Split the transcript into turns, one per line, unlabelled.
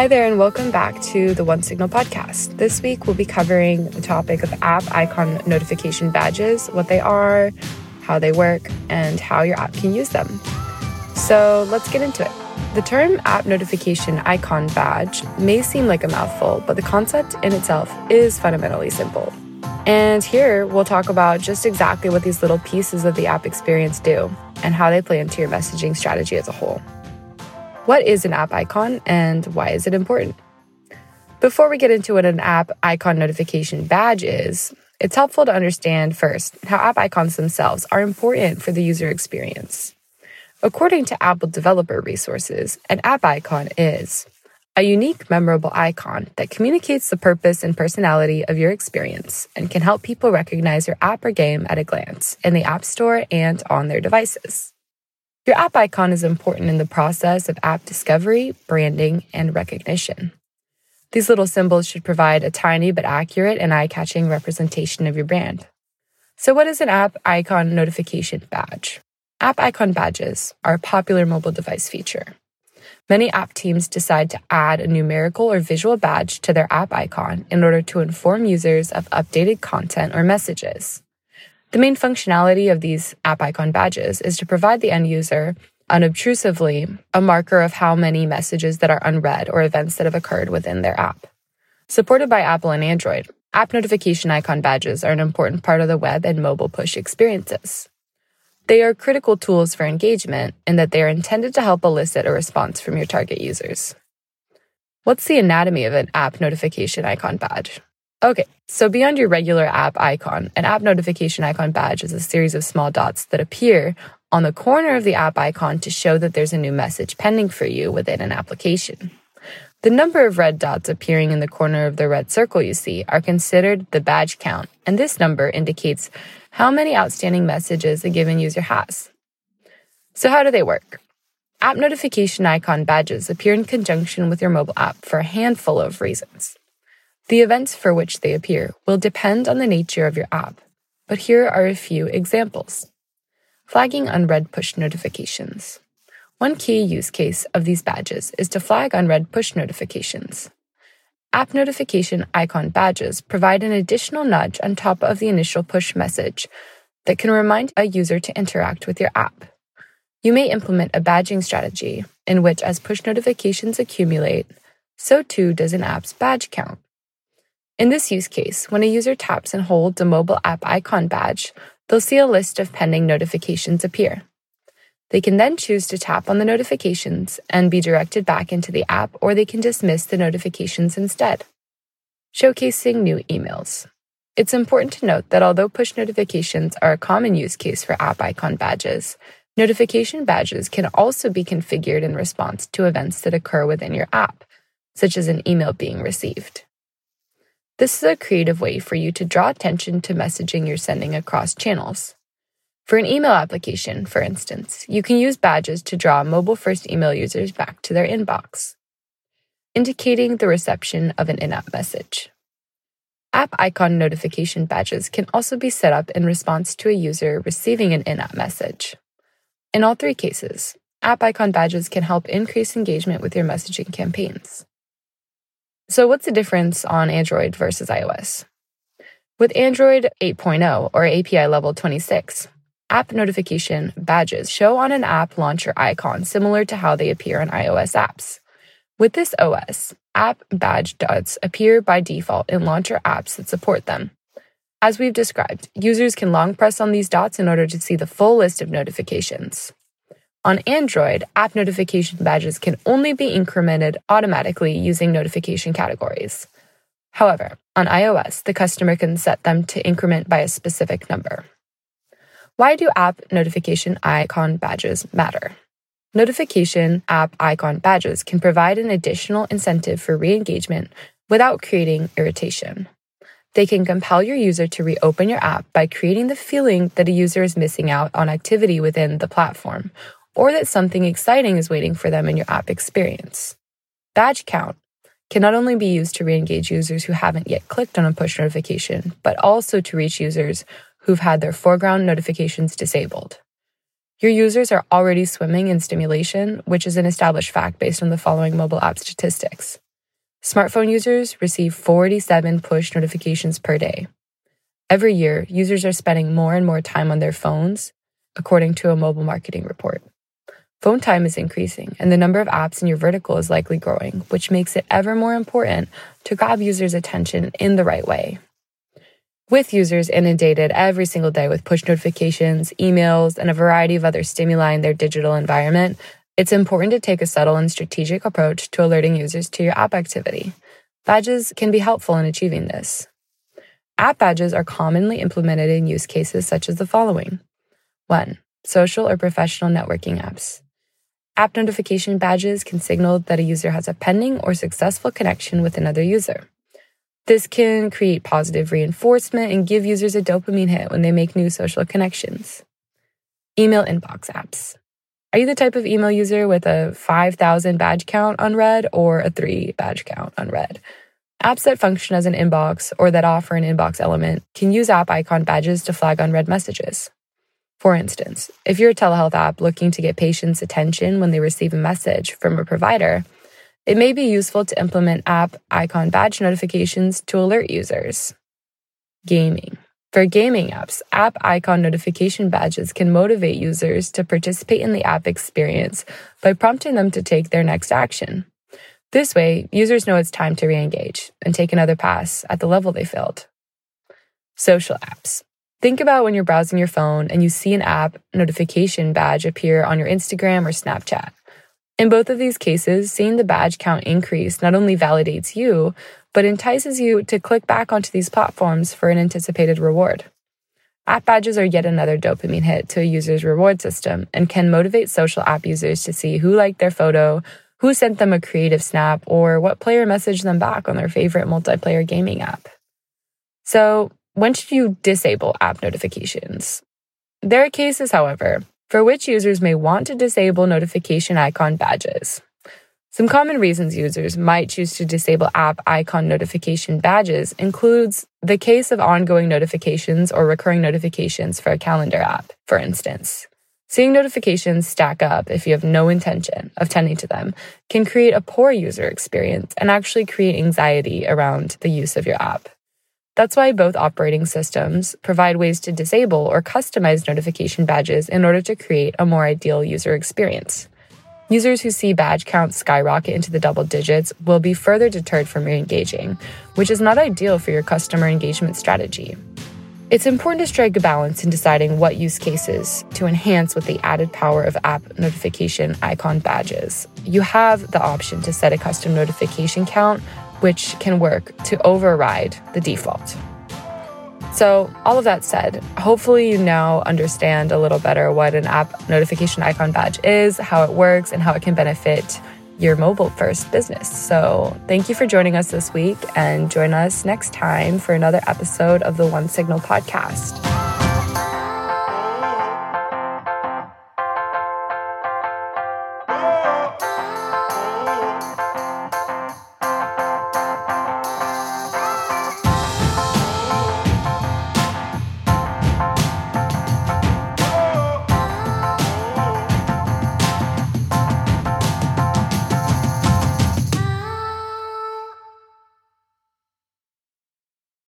Hi there, and welcome back to the OneSignal podcast. This week, we'll be covering the topic of app icon notification badges, what they are, how they work, and how your app can use them. So let's get into it. The term app notification icon badge may seem like a mouthful, but the concept in itself is fundamentally simple. And here we'll talk about just exactly what these little pieces of the app experience do and how they play into your messaging strategy as a whole. What is an app icon and why is it important? Before we get into what an app icon notification badge is, it's helpful to understand first how app icons themselves are important for the user experience. According to Apple developer resources, an app icon is a unique, memorable icon that communicates the purpose and personality of your experience and can help people recognize your app or game at a glance in the App Store and on their devices. Your app icon is important in the process of app discovery, branding, and recognition. These little symbols should provide a tiny but accurate and eye catching representation of your brand. So, what is an app icon notification badge? App icon badges are a popular mobile device feature. Many app teams decide to add a numerical or visual badge to their app icon in order to inform users of updated content or messages. The main functionality of these app icon badges is to provide the end user unobtrusively a marker of how many messages that are unread or events that have occurred within their app. Supported by Apple and Android, app notification icon badges are an important part of the web and mobile push experiences. They are critical tools for engagement in that they are intended to help elicit a response from your target users. What's the anatomy of an app notification icon badge? Okay, so beyond your regular app icon, an app notification icon badge is a series of small dots that appear on the corner of the app icon to show that there's a new message pending for you within an application. The number of red dots appearing in the corner of the red circle you see are considered the badge count, and this number indicates how many outstanding messages a given user has. So, how do they work? App notification icon badges appear in conjunction with your mobile app for a handful of reasons. The events for which they appear will depend on the nature of your app, but here are a few examples. Flagging unread push notifications. One key use case of these badges is to flag unread push notifications. App notification icon badges provide an additional nudge on top of the initial push message that can remind a user to interact with your app. You may implement a badging strategy in which, as push notifications accumulate, so too does an app's badge count. In this use case, when a user taps and holds a mobile app icon badge, they'll see a list of pending notifications appear. They can then choose to tap on the notifications and be directed back into the app, or they can dismiss the notifications instead. Showcasing new emails. It's important to note that although push notifications are a common use case for app icon badges, notification badges can also be configured in response to events that occur within your app, such as an email being received. This is a creative way for you to draw attention to messaging you're sending across channels. For an email application, for instance, you can use badges to draw mobile first email users back to their inbox, indicating the reception of an in app message. App icon notification badges can also be set up in response to a user receiving an in app message. In all three cases, app icon badges can help increase engagement with your messaging campaigns. So, what's the difference on Android versus iOS? With Android 8.0 or API level 26, app notification badges show on an app launcher icon similar to how they appear on iOS apps. With this OS, app badge dots appear by default in launcher apps that support them. As we've described, users can long press on these dots in order to see the full list of notifications. On Android, app notification badges can only be incremented automatically using notification categories. However, on iOS, the customer can set them to increment by a specific number. Why do app notification icon badges matter? Notification app icon badges can provide an additional incentive for re engagement without creating irritation. They can compel your user to reopen your app by creating the feeling that a user is missing out on activity within the platform or that something exciting is waiting for them in your app experience. Badge count can not only be used to re engage users who haven't yet clicked on a push notification, but also to reach users who've had their foreground notifications disabled. Your users are already swimming in stimulation, which is an established fact based on the following mobile app statistics. Smartphone users receive 47 push notifications per day. Every year, users are spending more and more time on their phones, according to a mobile marketing report. Phone time is increasing, and the number of apps in your vertical is likely growing, which makes it ever more important to grab users' attention in the right way. With users inundated every single day with push notifications, emails, and a variety of other stimuli in their digital environment, it's important to take a subtle and strategic approach to alerting users to your app activity. Badges can be helpful in achieving this. App badges are commonly implemented in use cases such as the following 1. Social or professional networking apps. App notification badges can signal that a user has a pending or successful connection with another user. This can create positive reinforcement and give users a dopamine hit when they make new social connections. Email inbox apps. Are you the type of email user with a 5,000 badge count unread or a 3 badge count unread? Apps that function as an inbox or that offer an inbox element can use app icon badges to flag unread messages. For instance, if you're a telehealth app looking to get patients' attention when they receive a message from a provider, it may be useful to implement app icon badge notifications to alert users. Gaming. For gaming apps, app icon notification badges can motivate users to participate in the app experience by prompting them to take their next action. This way, users know it's time to re engage and take another pass at the level they failed. Social apps. Think about when you're browsing your phone and you see an app notification badge appear on your Instagram or Snapchat. In both of these cases, seeing the badge count increase not only validates you, but entices you to click back onto these platforms for an anticipated reward. App badges are yet another dopamine hit to a user's reward system and can motivate social app users to see who liked their photo, who sent them a creative snap, or what player messaged them back on their favorite multiplayer gaming app. So, when should you disable app notifications? There are cases, however, for which users may want to disable notification icon badges. Some common reasons users might choose to disable app icon notification badges includes the case of ongoing notifications or recurring notifications for a calendar app, for instance. Seeing notifications stack up if you have no intention of tending to them can create a poor user experience and actually create anxiety around the use of your app. That's why both operating systems provide ways to disable or customize notification badges in order to create a more ideal user experience. Users who see badge counts skyrocket into the double digits will be further deterred from re engaging, which is not ideal for your customer engagement strategy. It's important to strike a balance in deciding what use cases to enhance with the added power of app notification icon badges. You have the option to set a custom notification count, which can work to override the default. So, all of that said, hopefully you now understand a little better what an app notification icon badge is, how it works, and how it can benefit your mobile first business. So, thank you for joining us this week and join us next time for another episode of the OneSignal podcast.